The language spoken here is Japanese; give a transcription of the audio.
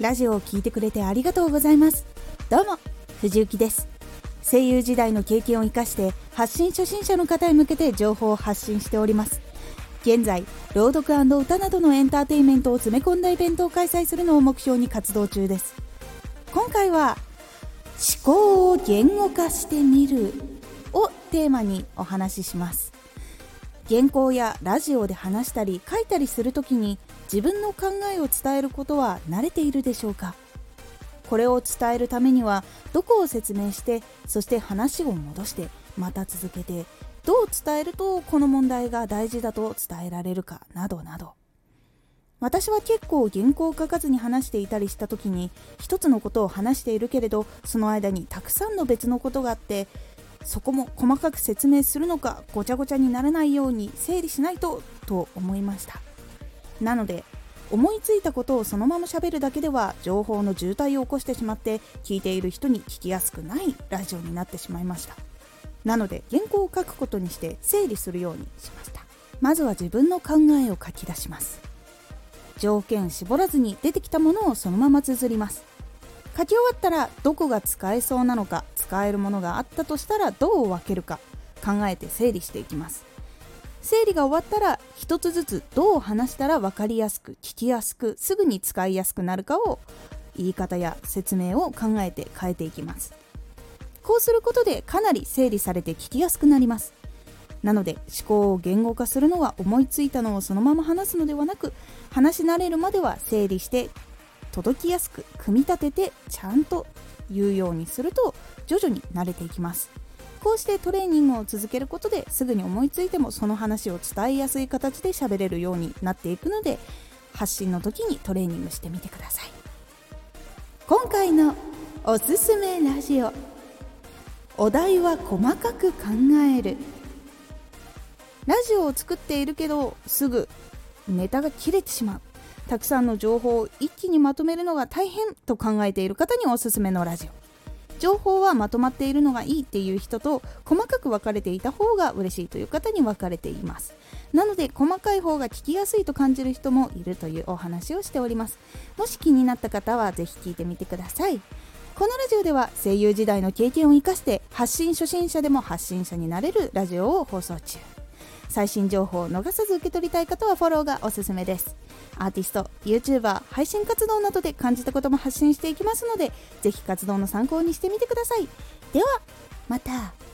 ラジオを聴いてくれてありがとうございます。どうも藤幸です。声優時代の経験を生かして発信初心者の方へ向けて情報を発信しております。現在朗読歌などのエンターテインメントを詰め込んだイベントを開催するのを目標に活動中です。今回は思考を言語化してみるをテーマにお話しします。原稿やラジオで話したり書いたりするときに自分の考えを伝えることは慣れているでしょうか？これを伝えるためにはどこを説明してそして話を戻してまた続けてどう伝えるとこの問題が大事だと伝えられるかなどなど。私は結構原稿を書かずに話していたりした時に一つのことを話しているけれどその間にたくさんの別のことがあってそこも細かく説明するのかごちゃごちゃにならないように整理しないとと思いました。なので思いついたことをそのまま喋るだけでは情報の渋滞を起こしてしまって聞いている人に聞きやすくないラジオになってしまいました。なので原稿を書くことにして整理するようにしました。まずは自分の考えを書き出します。条件絞らずに出てきたものをそのまま綴ります。書き終わったらどこが使えそうなのか使えるものがあったとしたらどう分けるか考えて整理していきます。整理が終わったら一つずつどう話したら分かりやすく聞きやすくすぐに使いやすくなるかを言い方や説明を考えて変えていきます。こうすることでかなり整理されて聞きやすくなります。なので思考を言語化するのは思いついたのをそのまま話すのではなく話し慣れるまでは整理して届きやすく組み立ててちゃんと言うようにすると徐々に慣れていきます。こうしてトレーニングを続けることですぐに思いついてもその話を伝えやすい形で喋れるようになっていくので発信の時にトレーニングしてみてください。今回のおすすめラジオ。お題は細かく考える。ラジオを作っているけどすぐネタが切れてしまう。たくさんの情報を一気にまとめるのが大変と考えている方におすすめのラジオ。情報はまとまっているのがいいっていう人と細かく分かれていた方が嬉しいという方に分かれています。なので細かい方が聞きやすいと感じる人もいるというお話をしております。もし気になった方はぜひ聞いてみてください。このラジオでは声優時代の経験を生かして発信初心者でも発信者になれるラジオを放送中。最新情報を逃さず受け取りたい方はフォローがおすすめです。アーティスト YouTuber 配信活動などで感じたことも発信していきますのでぜひ活動の参考にしてみてください。ではまた。